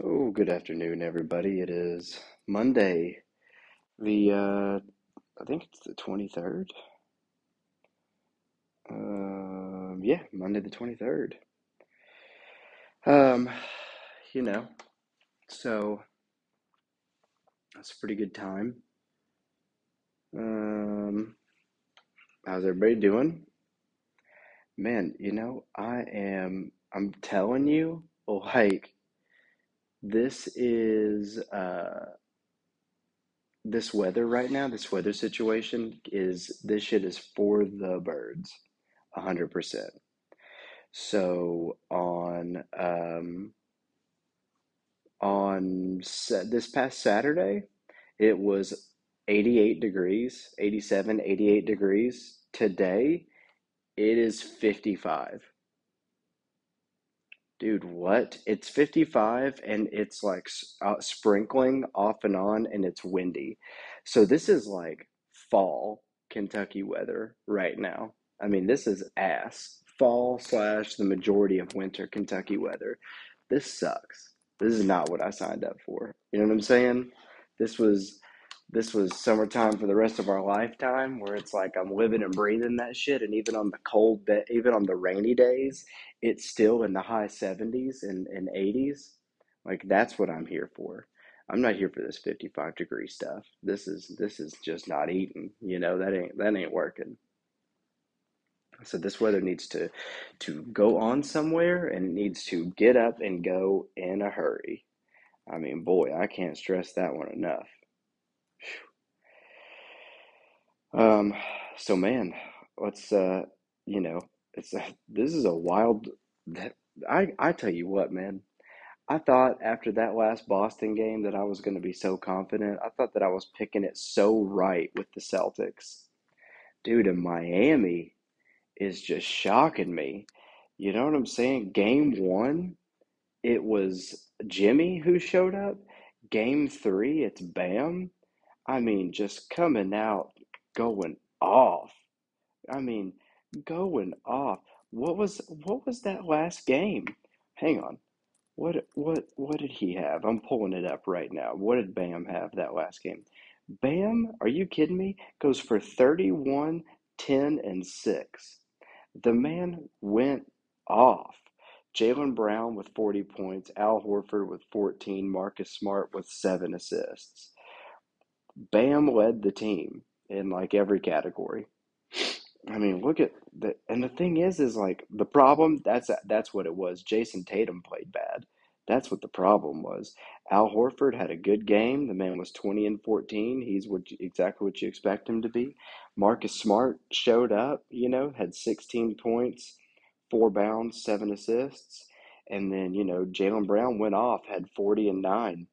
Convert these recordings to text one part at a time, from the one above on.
Oh, good afternoon, everybody. It is Monday, the uh, I think it's the 23rd. Um, yeah, Monday the 23rd. Um, you know, so that's a pretty good time. Um, how's everybody doing? Man, you know, I am, I'm telling you, like, this is, uh, this weather right now, this weather situation is, this shit is for the birds, 100%. So on um, on this past Saturday, it was 88 degrees, 87, 88 degrees. Today, it is 55. Dude, what? It's 55 and it's like uh, sprinkling off and on and it's windy. So this is like fall Kentucky weather right now. I mean, this is ass. Fall slash the majority of winter Kentucky weather. This sucks. This is not what I signed up for. You know what I'm saying? This was this was summertime for the rest of our lifetime where it's like I'm living and breathing that shit and even on the cold day, even on the rainy days it's still in the high 70s and, and 80s like that's what i'm here for. I'm not here for this 55 degree stuff. This is this is just not eating you know that ain't that ain't working. So this weather needs to to go on somewhere and it needs to get up and go in a hurry. I mean boy i can't stress that one enough um so man let's uh you know it's a, this is a wild i i tell you what man I thought after that last Boston game that I was going to be so confident. I thought that I was picking it so right with the Celtics. Dude, and Miami is just shocking me. You know what I'm saying? Game one, it was Jimmy who showed up. Game three, it's Bam. I mean, just coming out, going off. I mean, going off. What was what was that last game? Hang on. What what what did he have? I'm pulling it up right now. What did Bam have that last game? Bam, are you kidding me? Goes for 31, 10, and 6. The man went off. Jaylen Brown with 40 points, Al Horford with 14, Marcus Smart with 7 assists. Bam led the team in like every category. I mean, look at the and the thing is is like the problem that's that's what it was. Jayson Tatum played bad. That's what the problem was. Al Horford had a good game. The man was 20 and 14. He's what you, exactly what you expect him to be. Marcus Smart showed up, you know, had 16 points, four bounds, seven assists. And then, you know, Jaylen Brown went off, had 40 and 9.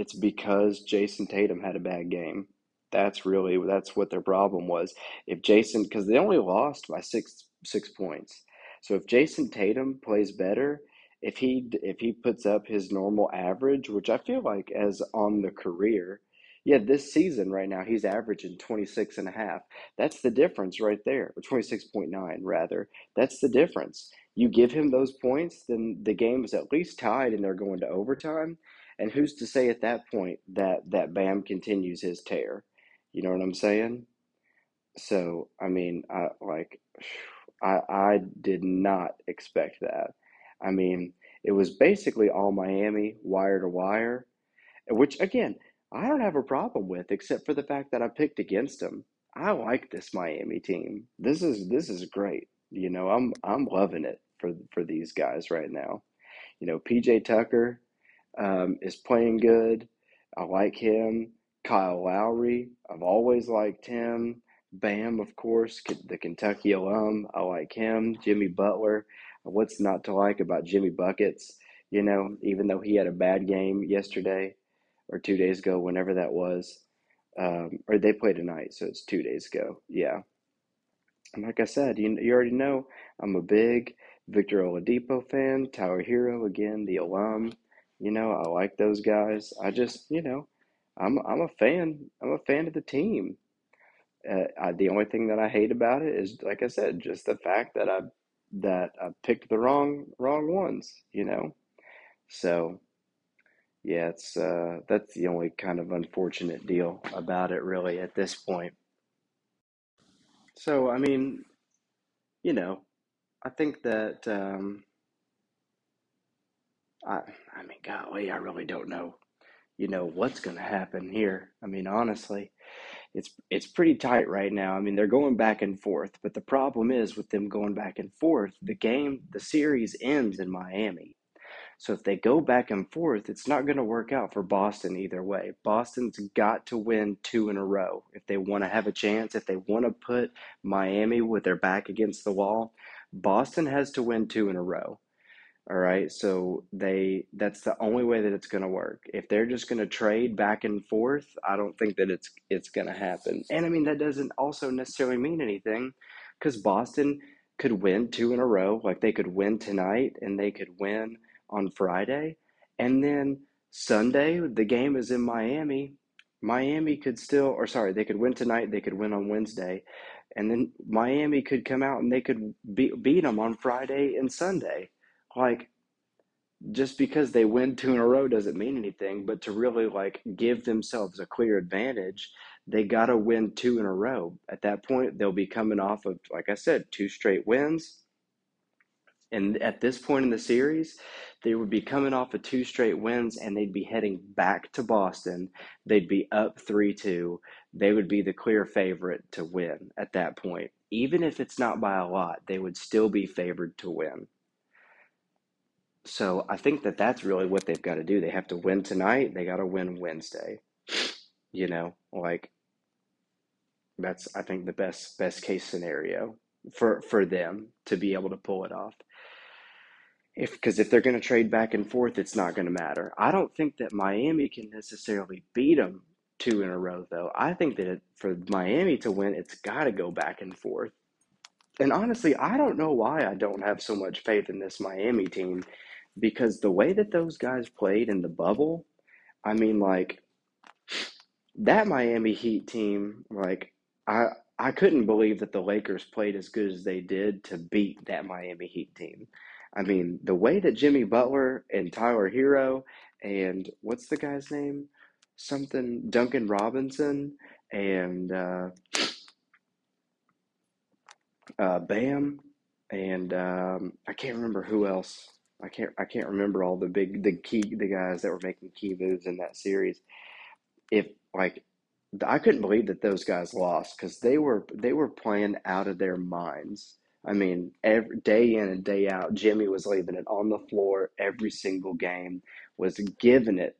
It's because Jayson Tatum had a bad game. That's really that's what their problem was. If Jayson, because they only lost by six six points, so if Jayson Tatum plays better, if he if he puts up his normal average, which I feel like as on the career, yeah, this season right now he's averaging 26 and a half. That's the difference right there, or 26.9 rather. That's the difference. You give him those points, then the game is at least tied and they're going to overtime and who's to say at that point that that Bam continues his tear? You know what I'm saying? So, I mean, I like I I did not expect that. I mean, it was basically all Miami wire to wire, which again, I don't have a problem with except for the fact that I picked against them. I like this Miami team. This is this is great. You know, I'm I'm loving it for for these guys right now. You know, PJ Tucker, um, is playing good. I like him. Kyle Lowry, I've always liked him. Bam, of course, the Kentucky alum, I like him. Jimmy Butler, what's not to like about Jimmy Buckets? You know, even though he had a bad game yesterday or two days ago, whenever that was, um, or they play tonight, so it's two days ago. Yeah. And like I said, you, you already know I'm a big Victor Oladipo fan. Tyler Herro, again, the alum. You know, I like those guys. I just, you know, I'm I'm a fan. I'm a fan of the team. Uh, I, the only thing that I hate about it is, like I said, just the fact that I that I picked the wrong wrong ones. You know, So yeah, it's uh, that's the only kind of unfortunate deal about it, really, at this point. So I mean, you know, I think that um, I I mean, golly, I really don't know, you know, what's going to happen here. I mean, honestly, it's it's pretty tight right now. I mean, they're going back and forth, but the problem is with them going back and forth, the game, the series ends in Miami. So if they go back and forth, it's not going to work out for Boston either way. Boston's got to win two in a row if they want to have a chance. If they want to put Miami with their back against the wall, Boston has to win two in a row. All right, so they that's the only way that it's going to work. If they're just going to trade back and forth, I don't think that it's it's going to happen. And I mean that doesn't also necessarily mean anything cuz Boston could win two in a row, like they could win tonight and they could win on Friday, and then Sunday the game is in Miami. Miami could still or sorry, they could win tonight, they could win on Wednesday, and then Miami could come out and they could beat beat them on Friday and Sunday like just because they win two in a row doesn't mean anything, but to really like give themselves a clear advantage, they got to win two in a row. At that point, they'll be coming off of, like I said, two straight wins. And at this point in the series, they would be coming off of two straight wins and they'd be heading back to Boston. They'd be up 3 2. They would be the clear favorite to win at that point. Even if it's not by a lot, they would still be favored to win. So I think that that's really what they've got to do. They have to win tonight. They got to win Wednesday. You know, like that's I think the best best case scenario for for them to be able to pull it off. If because if they're going to trade back and forth, it's not going to matter. I don't think that Miami can necessarily beat them two in a row, though. I think that it, for Miami to win, it's got to go back and forth. And honestly, I don't know why I don't have so much faith in this Miami team because the way that those guys played in the bubble, I mean, like that Miami Heat team, like I I couldn't believe that the Lakers played as good as they did to beat that Miami Heat team. I mean, the way that Jimmy Butler and Tyler Herro and what's the guy's name? Something Duncan Robinson and uh, uh, Bam and um, I can't remember who else. I can't I can't remember all the big the key the guys that were making key moves in that series. If like I couldn't believe that those guys lost because they were they were playing out of their minds. I mean, every day in and day out, Jimmy was leaving it on the floor every single game, was giving it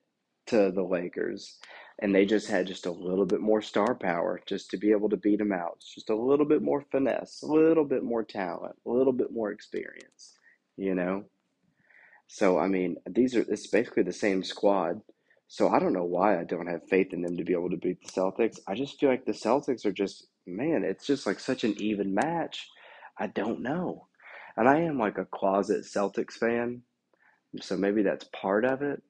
to the Lakers, and they just had just a little bit more star power just to be able to beat them out. It's just a little bit more finesse, a little bit more talent, a little bit more experience, you know. So I mean, these are it's basically the same squad. So I don't know why I don't have faith in them to be able to beat the Celtics. I just feel like the Celtics are just man, it's just like such an even match. I don't know. And I am like a closet Celtics fan, so maybe that's part of it,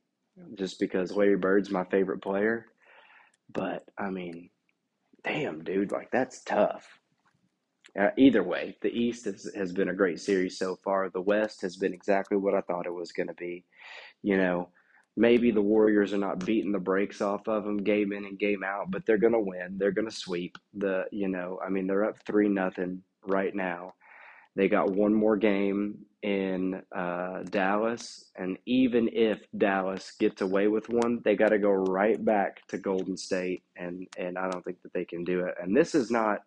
just because Larry Bird's my favorite player. But I mean, damn, dude, like that's tough. Uh, either way, the East has, has been a great series so far. The West has been exactly what I thought it was going to be. You know, maybe the Warriors are not beating the brakes off of them game in and game out, but they're going to win. They're going to sweep the, you know, I mean, they're up 3 nothing right now. They got one more game in uh, Dallas, and even if Dallas gets away with one, they got to go right back to Golden State, and and I don't think that they can do it. And this is not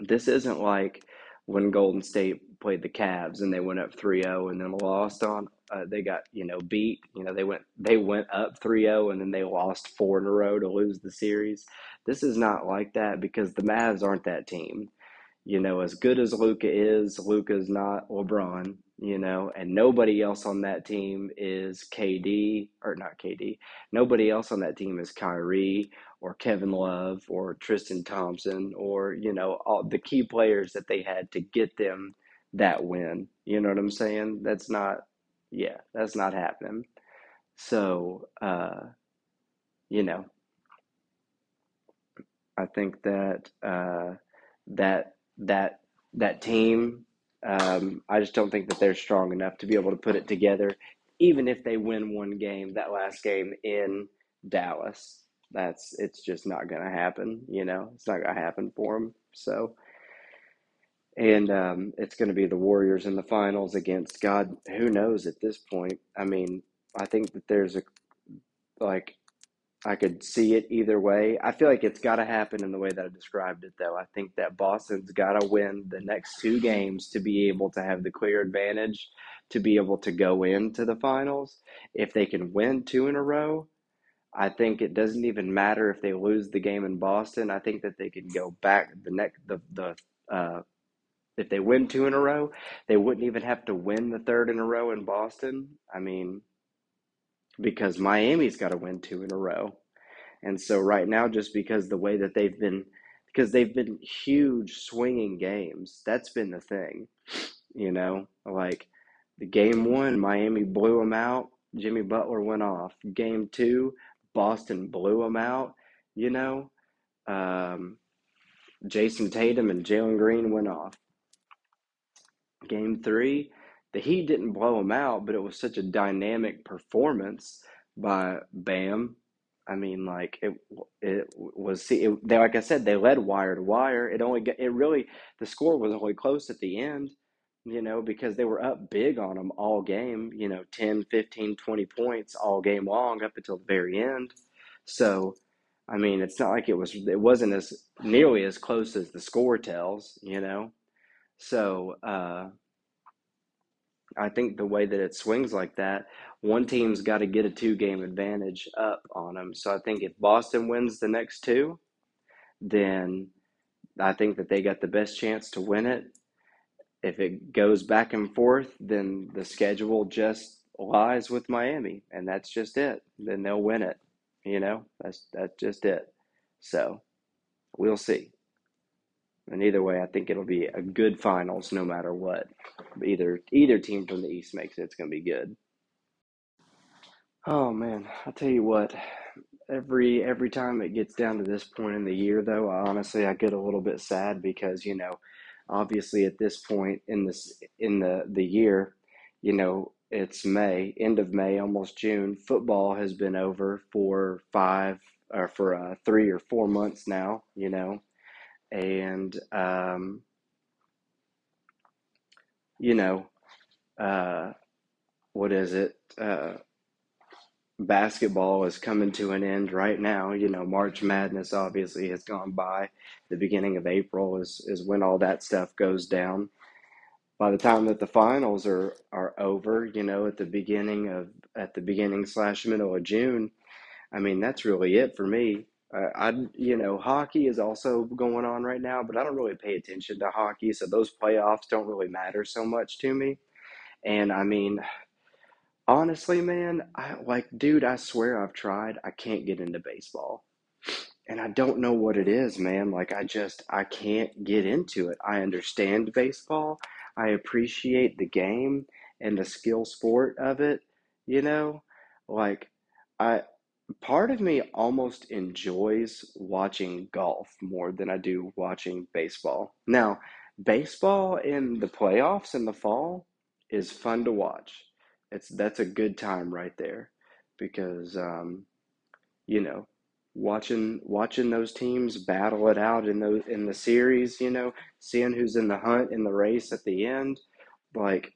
this isn't like when Golden State played the Cavs and they went up 3-0 and then lost on uh, they got you know beat. You know they went they went up 3-0 and then they lost four in a row to lose the series. This is not like that because the Mavs aren't that team. You know as good as Luka is Luka's not LeBron you know and nobody else on that team is KD or not KD nobody else on that team is Kyrie or Kevin Love or Tristan Thompson or you know all the key players that they had to get them that win. You know what I'm saying? That's not yeah, that's not happening. So, uh, you know, I think that uh, that that that team, um, I just don't think that they're strong enough to be able to put it together even if they win one game, that last game in Dallas, that's it's just not going to happen. You know, it's not going to happen for them. So, and um, it's going to be the Warriors in the finals against God. Who knows at this point? I mean, I think that there's a like I could see it either way. I feel like it's got to happen in the way that I described it, though. I think that Boston's got to win the next two games to be able to have the clear advantage to be able to go into the finals. If they can win two in a row, I think it doesn't even matter if they lose the game in Boston. I think that they can go back the next the the uh, if they win two in a row, they wouldn't even have to win the third in a row in Boston. I mean, because Miami's got to win two in a row. And so right now, just because the way that they've been, because they've been huge swinging games, that's been the thing, you know, like the game one, Miami blew them out. Jimmy Butler went off. Game two, Boston blew them out, you know. Um, Jayson Tatum and Jalen Green went off. Game three, the Heat didn't blow them out, but it was such a dynamic performance by Bam. I mean, like it, it was. See, it, they like I said, they led wire to wire. It only it really the score was only close at the end, you know, because they were up big on them all game. You know, 10, 15, 20 points all game long up until the very end. So, I mean, it's not like it was. It wasn't as nearly as close as the score tells. You know, so. uh I think the way that it swings like that, one team's got to get a two game advantage up on them. So I think if Boston wins the next two, then I think that they got the best chance to win it. If it goes back and forth, then the schedule just lies with Miami, and that's just it. Then they'll win it. You know, that's that's just it. So we'll see. And either way, I think it'll be a good finals no matter what. Either either team from the East makes it, it's going to be good. Oh man, I'll tell you what. Every every time it gets down to this point in the year, though, honestly, I get a little bit sad because you know, obviously at this point in this in the the year, you know, it's May, end of May, almost June. Football has been over for five or for uh, three or four months now. You know, and um, you know, uh, what is it? Uh, basketball is coming to an end right now. You know, March Madness obviously has gone by. The beginning of April is is when all that stuff goes down. By the time that the finals are are over, you know, at the beginning of at the beginning slash middle of June, I mean that's really it for me. Uh, I, you know, hockey is also going on right now, but I don't really pay attention to hockey, so those playoffs don't really matter so much to me. And I mean, honestly, man, I like, dude, I swear I've tried. I can't get into baseball. And I don't know what it is, man. Like, I just, I can't get into it. I understand baseball. I appreciate the game and the skill sport of it, you know? Like, I, part of me almost enjoys watching golf more than I do watching baseball. Now, baseball in the playoffs in the fall is fun to watch. It's that's a good time right there because um, you know watching watching those teams battle it out in the in the series. You know, seeing who's in the hunt in the race at the end, like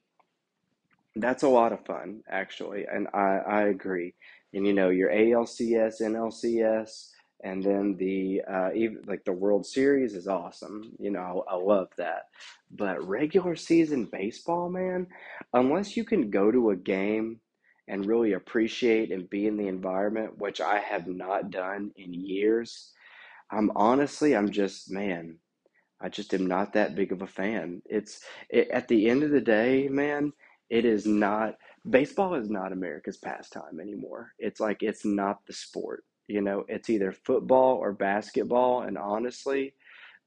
that's a lot of fun actually, and I I agree and you know your ALCS, NLCS, and then the uh, even like the World Series is awesome. You know, I, I love that. But regular season baseball, man, unless you can go to a game and really appreciate and be in the environment, which I have not done in years, I'm honestly, I'm just man. I just am not that big of a fan. It's it, at the end of the day, man. It is not baseball is not America's pastime anymore. It's like it's not the sport. You know, it's either football or basketball. And honestly,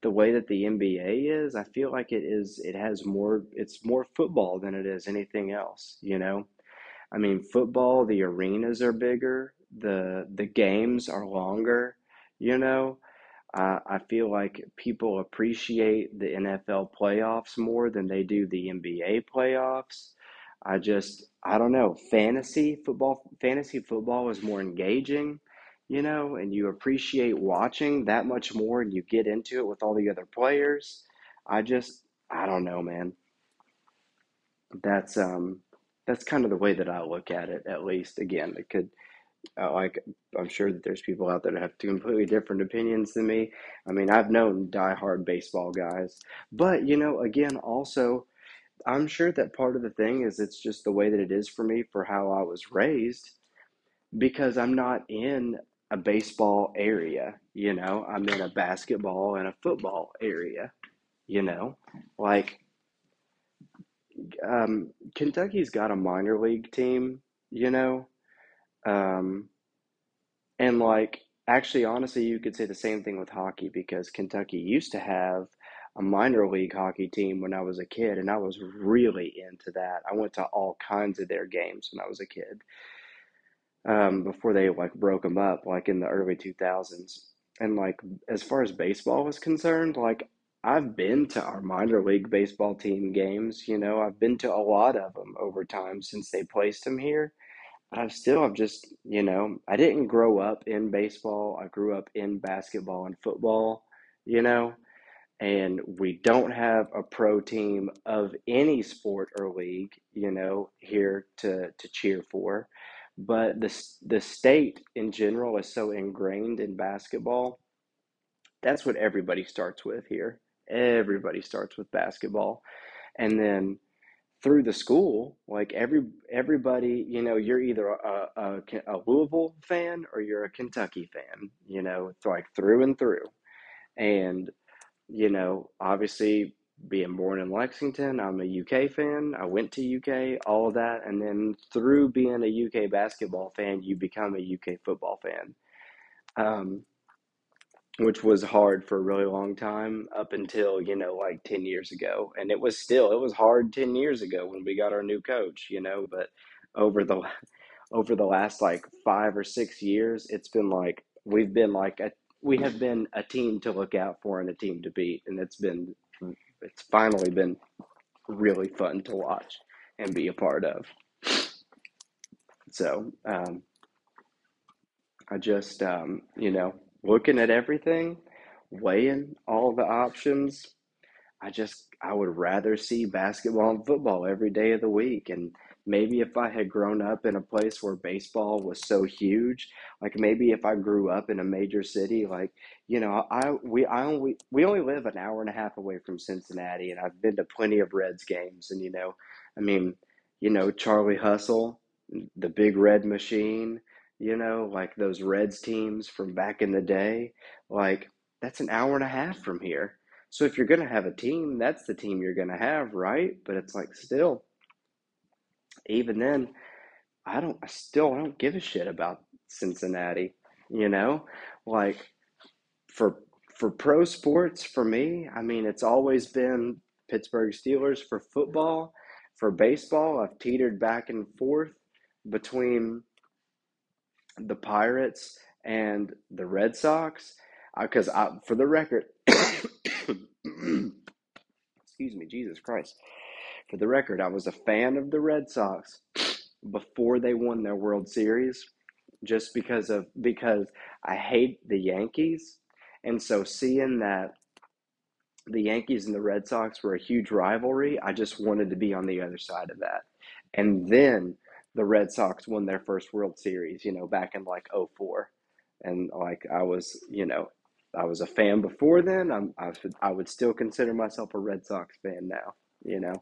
the way that the NBA is, I feel like it is it has more it's more football than it is anything else, you know? I mean, football, the arenas are bigger, the the games are longer, you know? Uh, I feel like people appreciate the NFL playoffs more than they do the NBA playoffs. I just I don't know, fantasy football fantasy football is more engaging, you know, and you appreciate watching that much more and you get into it with all the other players. I just I don't know, man. That's um that's kind of the way that I look at it, at least. Again, it could uh, like I'm sure that there's people out there that have completely different opinions than me. I mean, I've known diehard baseball guys, but you know, again, also I'm sure that part of the thing is it's just the way that it is for me for how I was raised because I'm not in a baseball area, you know, I'm in a basketball and a football area, you know, like um, Kentucky's got a minor league team, you know, um, and like actually, honestly, you could say the same thing with hockey because Kentucky used to have a minor league hockey team when I was a kid, and I was really into that. I went to all kinds of their games when I was a kid, um, before they like broke them up, like in the early 2000s. And like as far as baseball was concerned, like I've been to our minor league baseball team games, you know, I've been to a lot of them over time since they placed them here. but I've still, I've just, you know, I didn't grow up in baseball. I grew up in basketball and football, you know, and we don't have a pro team of any sport or league, you know, here to to cheer for. But the the state in general is so ingrained in basketball. That's what everybody starts with here. Everybody starts with basketball, and then through the school, like every everybody, you know, you're either a, a, a Louisville fan or you're a Kentucky fan, you know, it's like through and through. And you know, obviously being born in Lexington, I'm a UK fan. I went to UK, all of that. And then through being a UK basketball fan, you become a UK football fan, um, which was hard for a really long time up until, you know, like 10 years ago. And it was still, it was hard 10 years ago when we got our new coach, you know, but over the over the last like five or six years, it's been like we've been like a we have been a team to look out for and a team to beat, and it's been it's finally been really fun to watch and be a part of. So um, I just um, you know looking at everything, weighing all the options. I just I would rather see basketball and football every day of the week and maybe if I had grown up in a place where baseball was so huge, like maybe if I grew up in a major city, like you know, I we I only we only live an hour and a half away from Cincinnati, and I've been to plenty of Reds games, and you know, I mean, you know, Charlie Hustle, the Big Red Machine, you know, like those Reds teams from back in the day, like that's an hour and a half from here. So if you're going to have a team, that's the team you're going to have, right? But it's like still even then, I don't, I still don't give a shit about Cincinnati, you know? Like for for pro sports for me, I mean, it's always been Pittsburgh Steelers for football. For baseball, I've teetered back and forth between the Pirates and the Red Sox because uh, for the record, excuse me, Jesus Christ. For the record, I was a fan of the Red Sox before they won their World Series just because of because I hate the Yankees. And so seeing that the Yankees and the Red Sox were a huge rivalry, I just wanted to be on the other side of that. And then the Red Sox won their first World Series, you know, back in like 04. And like I was, you know, I was a fan before then. I'm, I, I would still consider myself a Red Sox fan now, you know.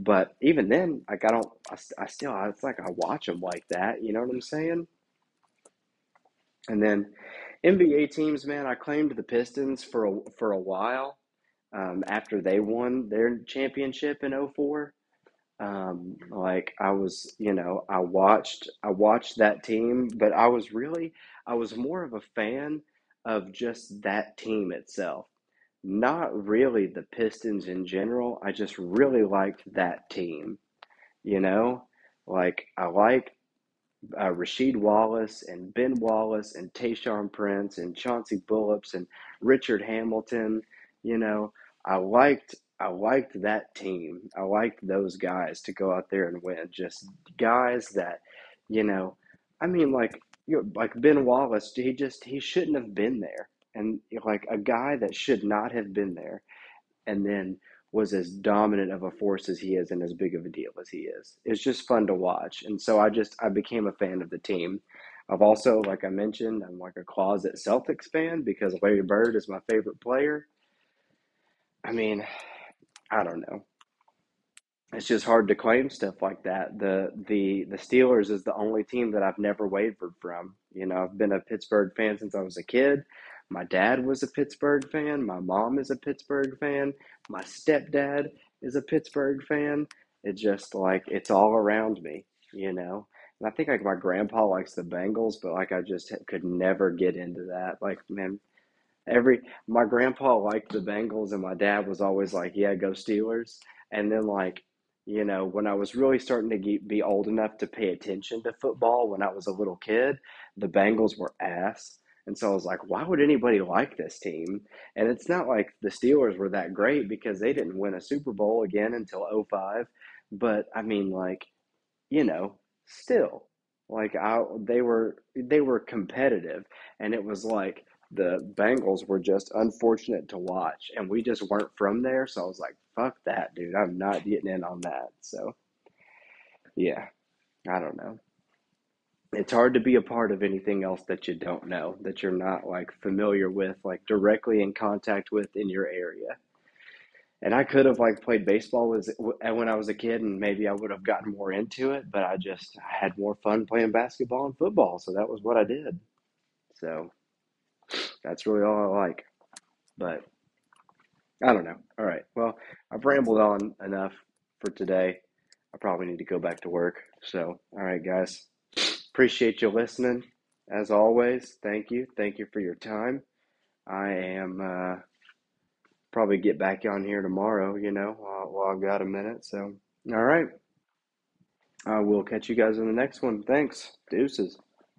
But even then, like I don't, I, I still, it's like I watch them like that. You know what I'm saying? And then NBA teams, man, I claimed the Pistons for a, for a while um, after they won their championship in 04. Um, like I was, you know, I watched I watched that team, but I was really I was more of a fan of just that team itself. Not really the Pistons in general. I just really liked that team. You know, like I like uh, Rasheed Wallace and Ben Wallace and Tayshaun Prince and Chauncey Billups and Richard Hamilton. You know, I liked I liked that team. I liked those guys to go out there and win. Just guys that, you know, I mean, like you like Ben Wallace. He just he shouldn't have been there, and like a guy that should not have been there, and then was as dominant of a force as he is and as big of a deal as he is. It's just fun to watch, and so I just I became a fan of the team. I've also, like I mentioned, I'm like a closet Celtics fan because Larry Bird is my favorite player. I mean, I don't know. It's just hard to claim stuff like that. The the the Steelers is the only team that I've never wavered from. You know, I've been a Pittsburgh fan since I was a kid. My dad was a Pittsburgh fan. My mom is a Pittsburgh fan. My stepdad is a Pittsburgh fan. It's just like it's all around me, you know. And I think like my grandpa likes the Bengals, but like I just could never get into that. Like, man, Every my grandpa liked the Bengals, and my dad was always like, "Yeah, go Steelers." And then like, you know, when I was really starting to get, be old enough to pay attention to football, when I was a little kid, the Bengals were ass. And so I was like, why would anybody like this team? And it's not like the Steelers were that great because they didn't win a Super Bowl again until '05. But I mean, like, you know, still, like I, they were they were competitive, and it was like the Bengals were just unfortunate to watch, and we just weren't from there. So I was like, "Fuck that, dude! I'm not getting in on that." So yeah, I don't know. It's hard to be a part of anything else that you don't know, that you're not like familiar with, like directly in contact with in your area. And I could have like played baseball was when I was a kid, and maybe I would have gotten more into it. But I just I had more fun playing basketball and football, so that was what I did. So that's really all I like. But I don't know. All right. Well, I've rambled on enough for today. I probably need to go back to work. So, all right, guys. Appreciate you listening. As always, thank you. Thank you for your time. I am uh, probably get back on here tomorrow, you know, while, while I've got a minute. So, all right. I will catch you guys in the next one. Thanks. Deuces.